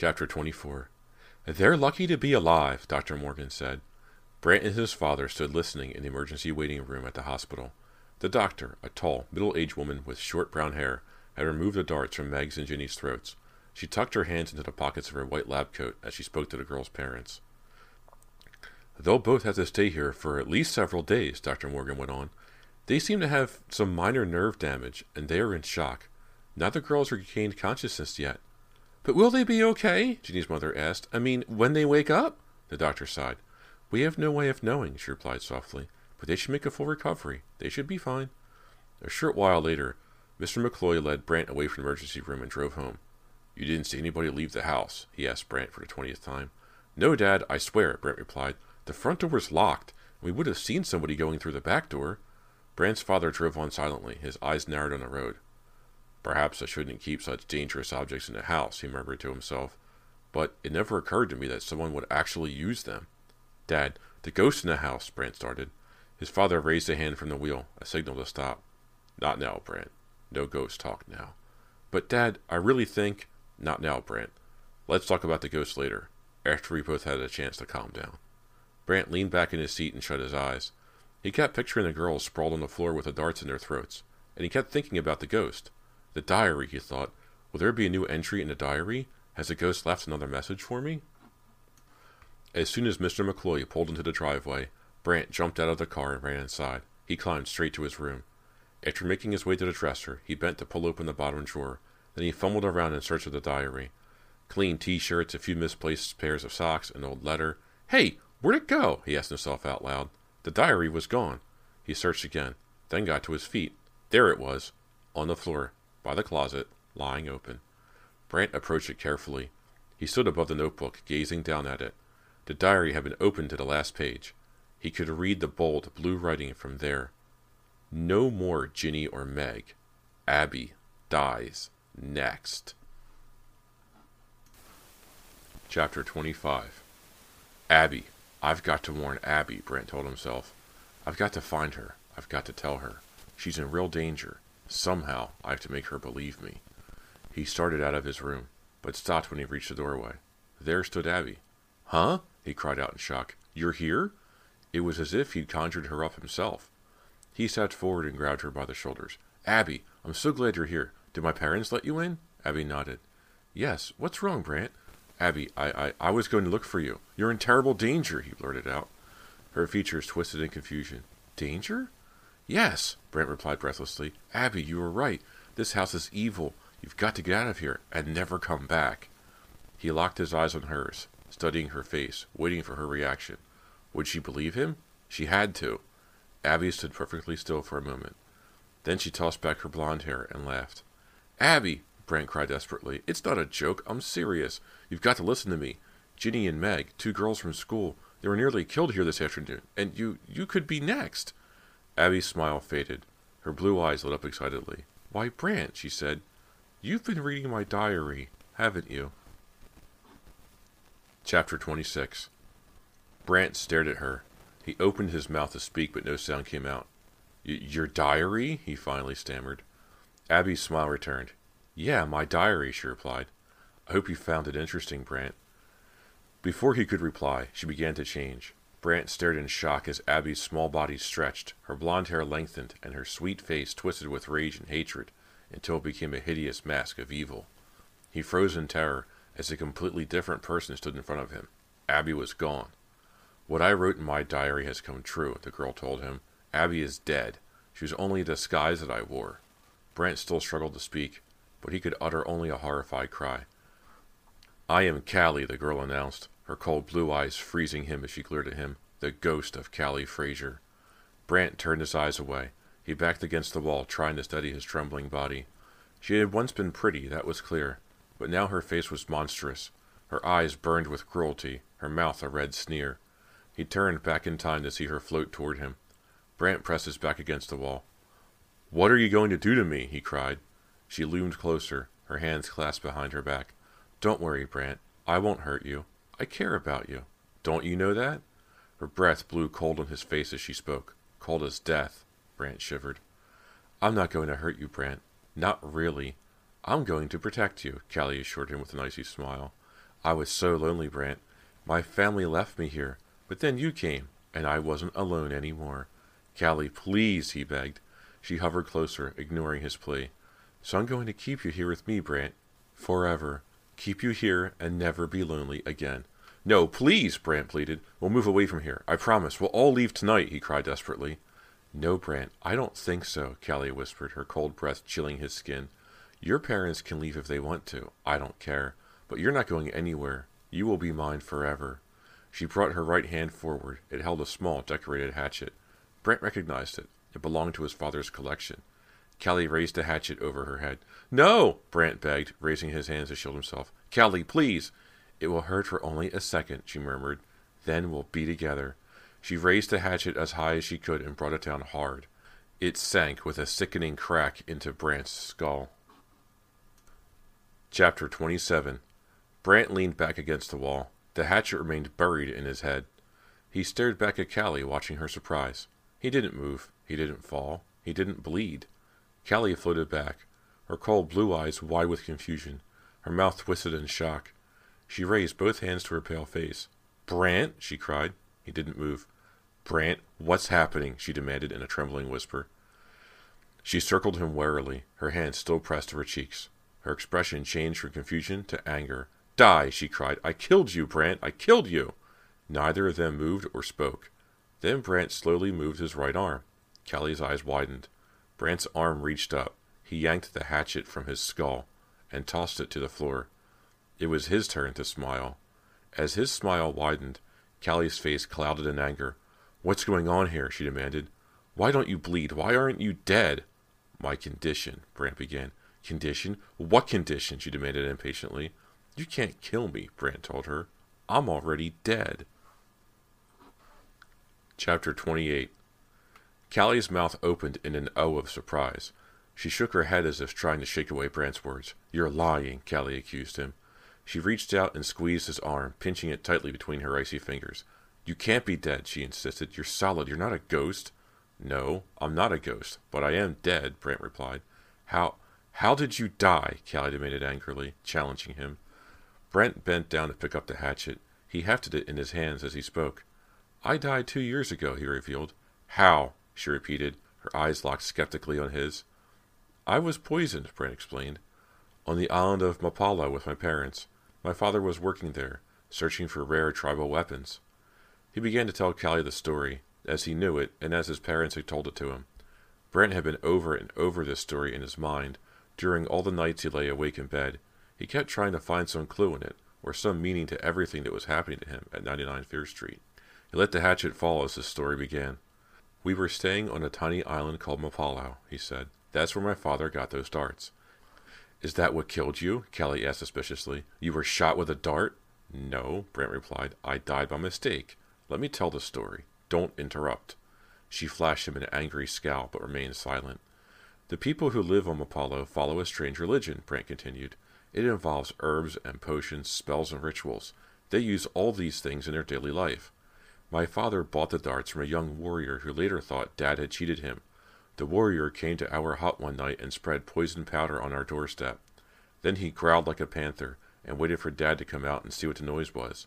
Chapter 24 They're lucky to be alive, Dr. Morgan said. Brant and his father stood listening in the emergency waiting room at the hospital. The doctor, a tall, middle aged woman with short brown hair, had removed the darts from Meg's and Ginny's throats. She tucked her hands into the pockets of her white lab coat as she spoke to the girl's parents. They'll both have to stay here for at least several days, Dr. Morgan went on. They seem to have some minor nerve damage, and they are in shock. Neither girl has regained consciousness yet. But will they be okay? Ginny's mother asked. I mean, when they wake up? The doctor sighed. We have no way of knowing, she replied softly, but they should make a full recovery. They should be fine. A short while later, Mr. McCloy led Brant away from the emergency room and drove home. You didn't see anybody leave the house? he asked Brant for the twentieth time. No, Dad, I swear, Brant replied. The front door was locked, and we would have seen somebody going through the back door. Brant's father drove on silently, his eyes narrowed on the road. Perhaps I shouldn't keep such dangerous objects in the house, he murmured to himself. But it never occurred to me that someone would actually use them. Dad, the ghost in the house, Brant started. His father raised a hand from the wheel, a signal to stop. Not now, Brant. No ghost talk now. But, Dad, I really think. Not now, Brant. Let's talk about the ghost later, after we both had a chance to calm down. Brant leaned back in his seat and shut his eyes. He kept picturing the girls sprawled on the floor with the darts in their throats, and he kept thinking about the ghost. The diary, he thought. Will there be a new entry in the diary? Has the ghost left another message for me? As soon as Mr. McCloy pulled into the driveway, Brant jumped out of the car and ran inside. He climbed straight to his room. After making his way to the dresser, he bent to pull open the bottom drawer. Then he fumbled around in search of the diary. Clean t-shirts, a few misplaced pairs of socks, an old letter. Hey, where'd it go? he asked himself out loud. The diary was gone. He searched again, then got to his feet. There it was, on the floor, by the closet, lying open. Brant approached it carefully. He stood above the notebook, gazing down at it. The diary had been opened to the last page. He could read the bold blue writing from there. No more Ginny or Meg. Abby dies next. Chapter 25 Abby. I've got to warn Abby, Brant told himself. I've got to find her. I've got to tell her. She's in real danger. Somehow, I have to make her believe me. He started out of his room, but stopped when he reached the doorway. There stood Abby. Huh? he cried out in shock. You're here? It was as if he'd conjured her up himself. He sat forward and grabbed her by the shoulders. Abby, I'm so glad you're here. Did my parents let you in? Abby nodded. Yes. What's wrong, Brant? Abby, I, I, I was going to look for you. You're in terrible danger, he blurted out. Her features twisted in confusion. Danger? Yes, Brant replied breathlessly. Abby, you were right. This house is evil. You've got to get out of here and never come back. He locked his eyes on hers, studying her face, waiting for her reaction. Would she believe him? She had to. Abby stood perfectly still for a moment. Then she tossed back her blonde hair and laughed. Abby, Brant cried desperately, it's not a joke. I'm serious. You've got to listen to me. Ginny and Meg, two girls from school, they were nearly killed here this afternoon, and you you could be next. Abby's smile faded. Her blue eyes lit up excitedly. Why, Brant, she said, you've been reading my diary, haven't you? Chapter 26 Brant stared at her. He opened his mouth to speak, but no sound came out. Your diary? he finally stammered. Abby's smile returned. Yeah, my diary, she replied. I hope you found it interesting, Brant. Before he could reply, she began to change. Brant stared in shock as Abby's small body stretched, her blonde hair lengthened, and her sweet face twisted with rage and hatred until it became a hideous mask of evil. He froze in terror as a completely different person stood in front of him. Abby was gone. What I wrote in my diary has come true, the girl told him. Abby is dead. She was only a disguise that I wore. Brant still struggled to speak, but he could utter only a horrified cry. I am Callie, the girl announced, her cold blue eyes freezing him as she glared at him, the ghost of Callie Fraser. Brant turned his eyes away. He backed against the wall, trying to steady his trembling body. She had once been pretty, that was clear, but now her face was monstrous. Her eyes burned with cruelty, her mouth a red sneer. He turned back in time to see her float toward him. Brant pressed his back against the wall. What are you going to do to me? he cried. She loomed closer, her hands clasped behind her back. Don't worry, Brant. I won't hurt you. I care about you. Don't you know that? Her breath blew cold on his face as she spoke. Cold as death. Brant shivered. I'm not going to hurt you, Brant. Not really. I'm going to protect you, Callie assured him with an icy smile. I was so lonely, Brant. My family left me here, but then you came, and I wasn't alone any more. Callie, please, he begged. She hovered closer, ignoring his plea. So I'm going to keep you here with me, Brant. Forever. Keep you here and never be lonely again. No, please, Brant pleaded. We'll move away from here. I promise. We'll all leave tonight, he cried desperately. No, Brant, I don't think so, Callie whispered, her cold breath chilling his skin. Your parents can leave if they want to. I don't care. But you're not going anywhere. You will be mine forever. She brought her right hand forward. It held a small, decorated hatchet. Brant recognized it. It belonged to his father's collection. Callie raised the hatchet over her head. No, Brant begged, raising his hands to shield himself. Callie, please. It will hurt for only a second, she murmured. Then we'll be together. She raised the hatchet as high as she could and brought it down hard. It sank with a sickening crack into Brant's skull. Chapter 27 Brant leaned back against the wall. The hatchet remained buried in his head. He stared back at Callie, watching her surprise. He didn't move. He didn't fall. He didn't bleed. Callie floated back, her cold blue eyes wide with confusion, her mouth twisted in shock. She raised both hands to her pale face. Brant, she cried. He didn't move. Brant, what's happening? she demanded in a trembling whisper. She circled him warily, her hands still pressed to her cheeks. Her expression changed from confusion to anger. Die, she cried. I killed you, Brant. I killed you. Neither of them moved or spoke. Then Brant slowly moved his right arm. Callie's eyes widened. Brant's arm reached up. He yanked the hatchet from his skull and tossed it to the floor. It was his turn to smile. As his smile widened, Callie's face clouded in anger. What's going on here? she demanded. Why don't you bleed? Why aren't you dead? My condition, Brant began. Condition? What condition? she demanded impatiently. You can't kill me, Brant told her. I'm already dead. Chapter 28 Callie's mouth opened in an O of surprise. She shook her head as if trying to shake away Brant's words. You're lying, Callie accused him. She reached out and squeezed his arm, pinching it tightly between her icy fingers. You can't be dead, she insisted. You're solid. You're not a ghost. No, I'm not a ghost, but I am dead, Brant replied. How how did you die? Callie demanded angrily, challenging him. Brant bent down to pick up the hatchet. He hefted it in his hands as he spoke. I died two years ago, he revealed. How? she repeated, her eyes locked skeptically on his. I was poisoned, Brant explained, on the island of Mapala with my parents. My father was working there, searching for rare tribal weapons. He began to tell Callie the story, as he knew it and as his parents had told it to him. Brant had been over and over this story in his mind during all the nights he lay awake in bed. He kept trying to find some clue in it, or some meaning to everything that was happening to him at 99 Fear Street. He let the hatchet fall as the story began. We were staying on a tiny island called Mapalau, he said. That's where my father got those darts. Is that what killed you? Callie asked suspiciously. You were shot with a dart? No, Brant replied. I died by mistake. Let me tell the story. Don't interrupt. She flashed him an angry scowl, but remained silent. The people who live on Mapalo follow a strange religion, Brant continued. It involves herbs and potions, spells and rituals. They use all these things in their daily life. My father bought the darts from a young warrior who later thought Dad had cheated him. The warrior came to our hut one night and spread poison powder on our doorstep. Then he growled like a panther and waited for Dad to come out and see what the noise was.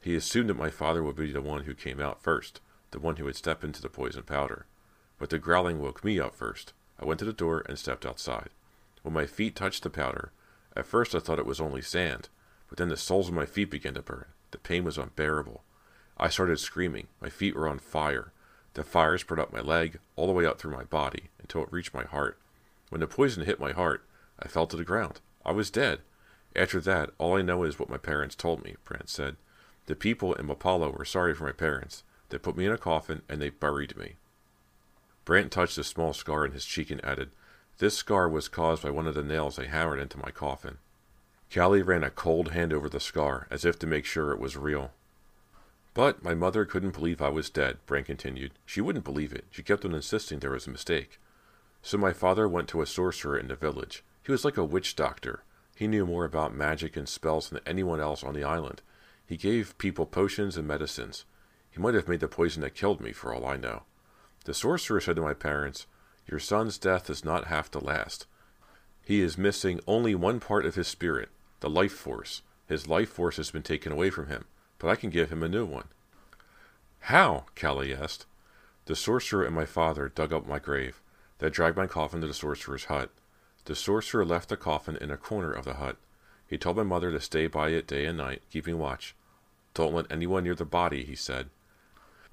He assumed that my father would be the one who came out first, the one who would step into the poison powder. But the growling woke me up first. I went to the door and stepped outside. When my feet touched the powder, at first I thought it was only sand, but then the soles of my feet began to burn. The pain was unbearable. I started screaming. My feet were on fire. The fire spread up my leg, all the way up through my body, until it reached my heart. When the poison hit my heart, I fell to the ground. I was dead. After that, all I know is what my parents told me, Brant said. The people in Mapalo were sorry for my parents. They put me in a coffin and they buried me. Brant touched a small scar in his cheek and added, This scar was caused by one of the nails they hammered into my coffin. Callie ran a cold hand over the scar, as if to make sure it was real. But my mother couldn't believe I was dead, Brant continued. She wouldn't believe it. She kept on insisting there was a mistake. So my father went to a sorcerer in the village. He was like a witch doctor. He knew more about magic and spells than anyone else on the island. He gave people potions and medicines. He might have made the poison that killed me, for all I know. The sorcerer said to my parents, Your son's death does not have to last. He is missing only one part of his spirit, the life force, His life force has been taken away from him, but I can give him a new one. How? Callie asked. The sorcerer and my father dug up my grave. They dragged my coffin to the sorcerer's hut. The sorcerer left the coffin in a corner of the hut. He told my mother to stay by it day and night, keeping watch. Don't let anyone near the body, he said.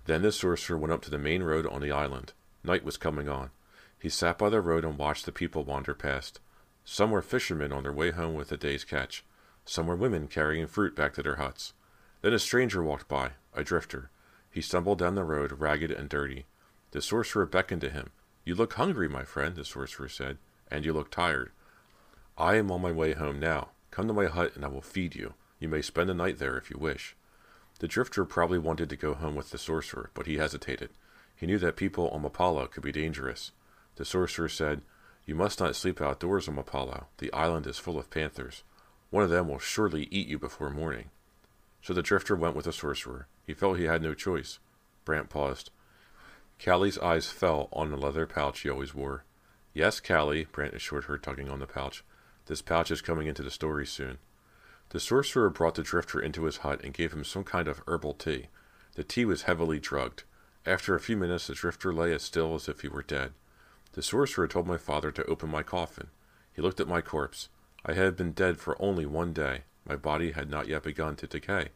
Then the sorcerer went up to the main road on the island. Night was coming on. He sat by the road and watched the people wander past. Some were fishermen on their way home with the day's catch. Some were women carrying fruit back to their huts. Then a stranger walked by, a drifter. He stumbled down the road, ragged and dirty. The sorcerer beckoned to him. You look hungry, my friend, the sorcerer said, and you look tired. I am on my way home now. Come to my hut and I will feed you. You may spend the night there if you wish. The drifter probably wanted to go home with the sorcerer, but he hesitated. He knew that people on Mapala could be dangerous. The sorcerer said, You must not sleep outdoors on Mapala. The island is full of panthers. One of them will surely eat you before morning. So the drifter went with the sorcerer. He felt he had no choice. Brant paused. Callie's eyes fell on the leather pouch he always wore. Yes, Callie, Brant assured her, tugging on the pouch. This pouch is coming into the story soon. The sorcerer brought the drifter into his hut and gave him some kind of herbal tea. The tea was heavily drugged. After a few minutes, the drifter lay as still as if he were dead. The sorcerer told my father to open my coffin. He looked at my corpse. I had been dead for only one day. My body had not yet begun to decay.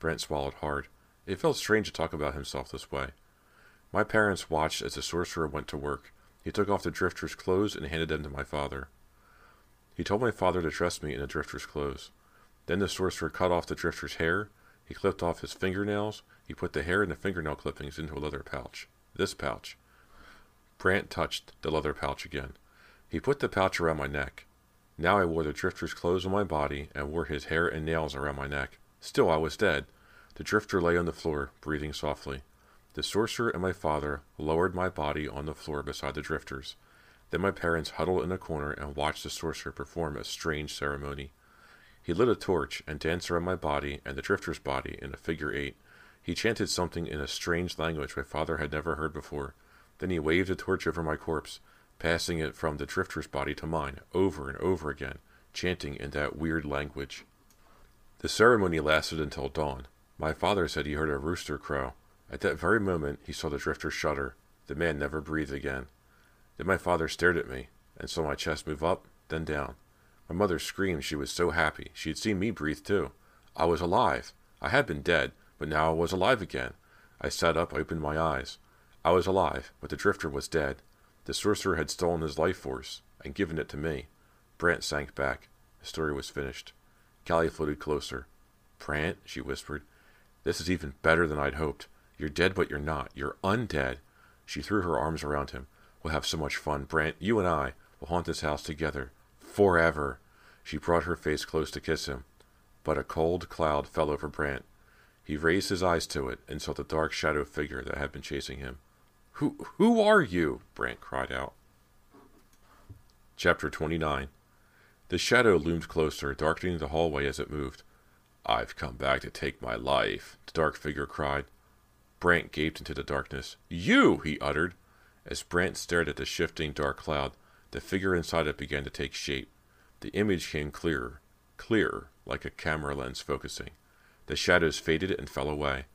Brant swallowed hard. It felt strange to talk about himself this way. My parents watched as the sorcerer went to work. He took off the drifter's clothes and handed them to my father. He told my father to dress me in the drifter's clothes. Then the sorcerer cut off the drifter's hair. He clipped off his fingernails. He put the hair and the fingernail clippings into a leather pouch. This pouch. Brant touched the leather pouch again. He put the pouch around my neck. Now I wore the drifter's clothes on my body and wore his hair and nails around my neck. Still, I was dead. The drifter lay on the floor, breathing softly. The sorcerer and my father lowered my body on the floor beside the drifter's. Then my parents huddled in a corner and watched the sorcerer perform a strange ceremony. He lit a torch and danced around my body and the drifter's body in a figure eight. He chanted something in a strange language my father had never heard before. Then he waved the torch over my corpse, passing it from the drifter's body to mine, over and over again, chanting in that weird language. The ceremony lasted until dawn. My father said he heard a rooster crow. At that very moment, he saw the drifter shudder. The man never breathed again. Then my father stared at me, and saw my chest move up, then down. My mother screamed she was so happy. She had seen me breathe too. I was alive. I had been dead, but now I was alive again. I sat up, opened my eyes. I was alive, but the drifter was dead. The sorcerer had stolen his life force and given it to me. Brant sank back. The story was finished. Callie floated closer. Brant, she whispered, this is even better than I'd hoped. You're dead, but you're not. You're undead. She threw her arms around him. We'll have so much fun, Brant. You and I will haunt this house together. Forever. She brought her face close to kiss him. But a cold cloud fell over Brant. He raised his eyes to it and saw the dark shadow figure that had been chasing him. Who who are you? Brant cried out. Chapter 29 The shadow loomed closer, darkening the hallway as it moved. I've come back to take my life, the dark figure cried. Brant gaped into the darkness. You! he uttered. As Brant stared at the shifting dark cloud, the figure inside it began to take shape. The image came clearer, clearer, like a camera lens focusing. The shadows faded and fell away.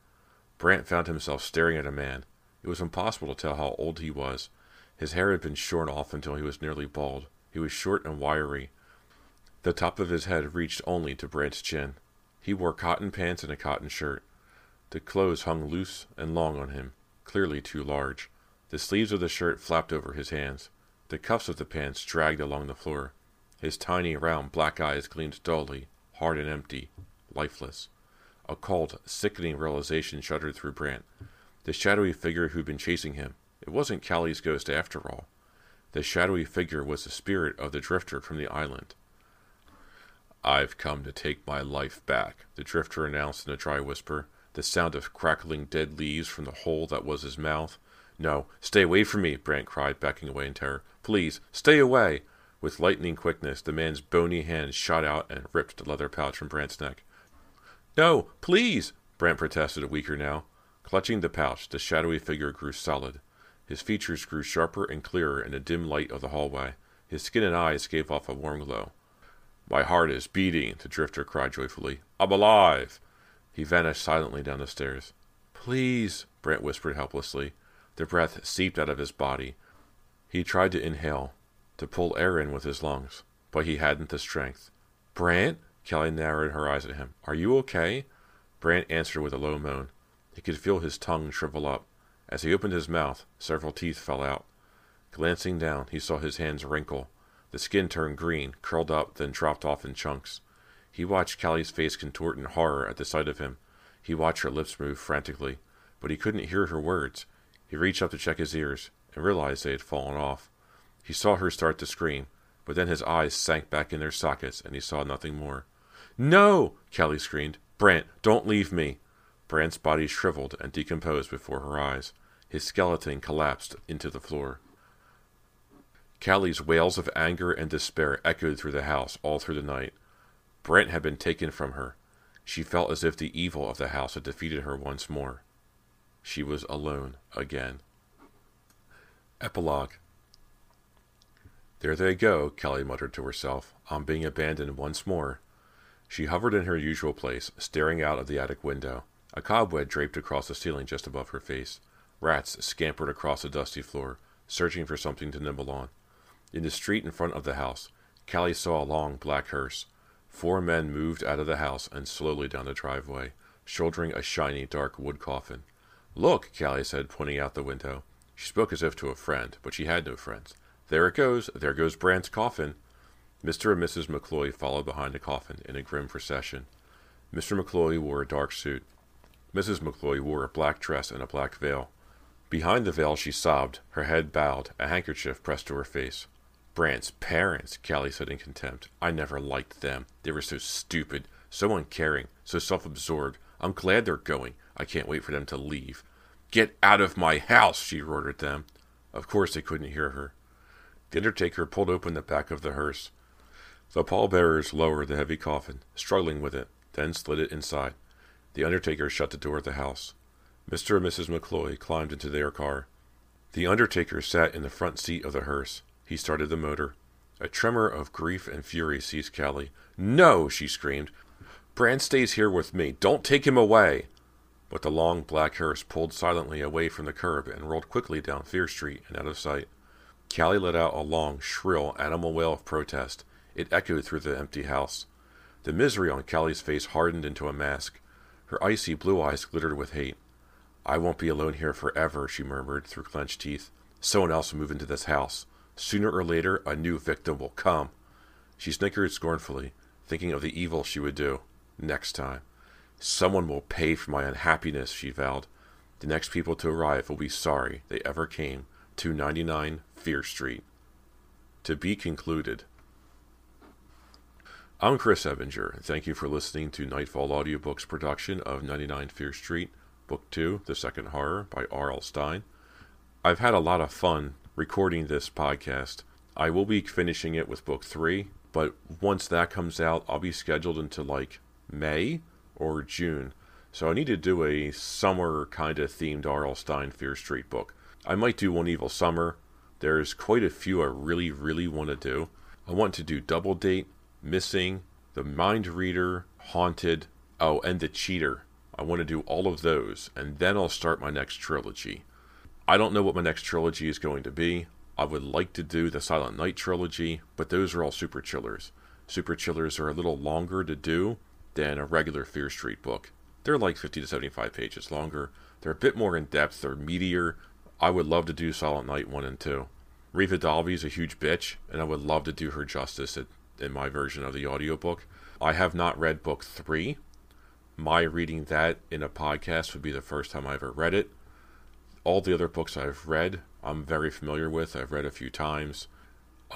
Brant found himself staring at a man. It was impossible to tell how old he was. His hair had been shorn off until he was nearly bald. He was short and wiry. The top of his head reached only to Brant's chin. He wore cotton pants and a cotton shirt. The clothes hung loose and long on him, clearly too large. The sleeves of the shirt flapped over his hands. The cuffs of the pants dragged along the floor. His tiny, round, black eyes gleamed dully, hard and empty, lifeless. A cold, sickening realization shuddered through Brant. The shadowy figure who'd been chasing him. It wasn't Callie's ghost after all. The shadowy figure was the spirit of the drifter from the island. I've come to take my life back, the drifter announced in a dry whisper, the sound of crackling dead leaves from the hole that was his mouth. No, stay away from me, Brant cried, backing away in terror. Please, stay away! With lightning quickness, the man's bony hand shot out and ripped the leather pouch from Brant's neck. No, please! Brant protested, a weaker now. Clutching the pouch, the shadowy figure grew solid. His features grew sharper and clearer in the dim light of the hallway. His skin and eyes gave off a warm glow. My heart is beating, the drifter cried joyfully. I'm alive! He vanished silently down the stairs. Please, Brant whispered helplessly. The breath seeped out of his body. He tried to inhale, to pull air in with his lungs, but he hadn't the strength. Brant? Callie narrowed her eyes at him. Are you okay? Brant answered with a low moan. He could feel his tongue shrivel up. As he opened his mouth, several teeth fell out. Glancing down, he saw his hands wrinkle. The skin turned green, curled up, then dropped off in chunks. He watched Callie's face contort in horror at the sight of him. He watched her lips move frantically, but he couldn't hear her words. He reached up to check his ears and realized they had fallen off. He saw her start to scream, but then his eyes sank back in their sockets and he saw nothing more. No! Callie screamed. Brant, don't leave me! Brant's body shriveled and decomposed before her eyes. His skeleton collapsed into the floor. Callie's wails of anger and despair echoed through the house all through the night. Brant had been taken from her. She felt as if the evil of the house had defeated her once more. She was alone again. Epilogue There they go, Callie muttered to herself. I'm being abandoned once more. She hovered in her usual place, staring out of the attic window. A cobweb draped across the ceiling just above her face. Rats scampered across the dusty floor, searching for something to nibble on. In the street in front of the house, Callie saw a long black hearse. Four men moved out of the house and slowly down the driveway, shouldering a shiny dark wood coffin. Look, Callie said, pointing out the window. She spoke as if to a friend, but she had no friends. There it goes. There goes Brant's coffin. Mr. and Mrs. McCloy followed behind the coffin in a grim procession. Mr. McCloy wore a dark suit. Mrs. McCloy wore a black dress and a black veil. Behind the veil she sobbed, her head bowed, a handkerchief pressed to her face. Brant's parents, Callie said in contempt. I never liked them. They were so stupid, so uncaring, so self absorbed. I'm glad they're going. I can't wait for them to leave. Get out of my house, she roared at them. Of course they couldn't hear her. The undertaker pulled open the back of the hearse. The pallbearers lowered the heavy coffin, struggling with it, then slid it inside. The undertaker shut the door of the house. Mr. and Mrs. McCloy climbed into their car. The undertaker sat in the front seat of the hearse. He started the motor. A tremor of grief and fury seized Callie. No! she screamed. Brant stays here with me. Don't take him away! But the long black hearse pulled silently away from the curb and rolled quickly down Fear Street and out of sight. Callie let out a long, shrill animal wail of protest. It echoed through the empty house. The misery on Callie's face hardened into a mask. Her icy blue eyes glittered with hate. I won't be alone here forever, she murmured through clenched teeth. Someone else will move into this house. Sooner or later, a new victim will come. She snickered scornfully, thinking of the evil she would do next time. Someone will pay for my unhappiness, she vowed. The next people to arrive will be sorry they ever came to 99 Fear Street. To be concluded. I'm Chris Ebinger, and thank you for listening to Nightfall Audiobooks production of 99 Fear Street, Book 2, The Second Horror by R.L. Stine. I've had a lot of fun recording this podcast. I will be finishing it with book three, but once that comes out, I'll be scheduled into like May or June. So I need to do a summer kind of themed R.L. Stine Fear Street book. I might do One Evil Summer. There's quite a few I really, really want to do. I want to do Double Date, Missing, The Mind Reader, Haunted, oh, and The Cheater. I want to do all of those, and then I'll start my next trilogy. I don't know what my next trilogy is going to be. I would like to do the Silent Night trilogy, but those are all super chillers. Super chillers are a little longer to do than a regular Fear Street book. They're like 50 to 75 pages longer. They're a bit more in depth, they're meatier. I would love to do Silent Night 1 and 2. Reva Dalby is a huge bitch, and I would love to do her justice in my version of the audiobook. I have not read book 3. My reading that in a podcast would be the first time I ever read it all the other books I've read, I'm very familiar with. I've read a few times.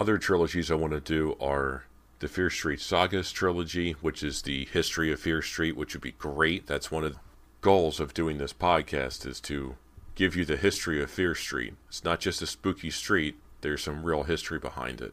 Other trilogies I want to do are the Fear Street Sagas trilogy, which is the history of Fear Street, which would be great. That's one of the goals of doing this podcast is to give you the history of Fear Street. It's not just a spooky street, there's some real history behind it.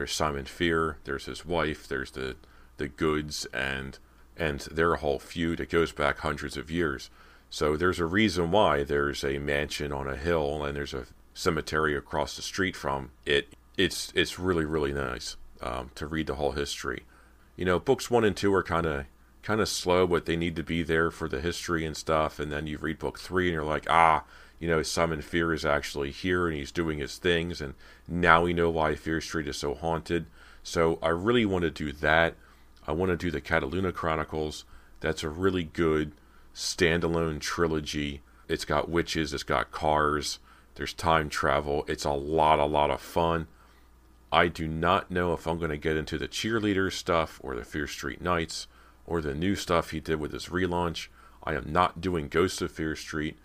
There's Simon Fear, there's his wife, there's the the Goodes and and their whole feud. It goes back hundreds of years. So there's a reason why there's a mansion on a hill and there's a cemetery across the street from it. It's it's really really nice um, to read the whole history. you know, books one and two are kind of kind of slow, but they need to be there for the history and stuff. And then you read book three, and you're like, ah, you know, Simon Fear is actually here and he's doing his things, and now we know why Fear Street is so haunted. So I really want to do that. I want to do the Cataluna Chronicles. That's a really good standalone trilogy. It's got witches, it's got cars, there's time travel. It's a lot, a lot of fun. I do not know if I'm going to get into the cheerleader stuff or the Fear Street Nights or the new stuff he did with his relaunch. I am not doing Ghost of Fear Street.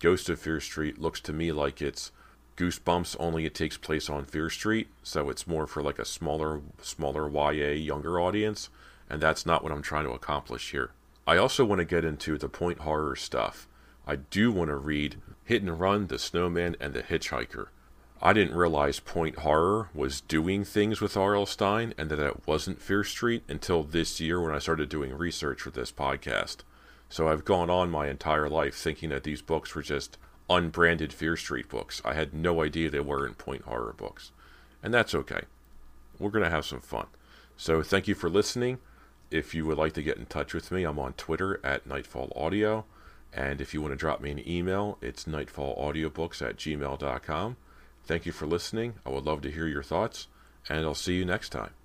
Ghost of Fear Street looks to me like it's Goosebumps only it takes place on Fear Street, so it's more for like a smaller smaller YA younger audience, and that's not what I'm trying to accomplish here. I also want to get into the point horror stuff. I do want to read Hit and Run, The Snowman, and The Hitchhiker. I didn't realize Point Horror was doing things with R.L. Stine and that it wasn't Fear Street until this year when I started doing research for this podcast. So I've gone on my entire life thinking that these books were just unbranded Fear Street books. I had no idea they weren't Point Horror books. And that's okay. We're going to have some fun. So thank you for listening. If you would like to get in touch with me, I'm on Twitter at Nightfall Audio. And if you want to drop me an email, it's nightfallaudiobooks at gmail.com. Thank you for listening. I would love to hear your thoughts, and I'll see you next time.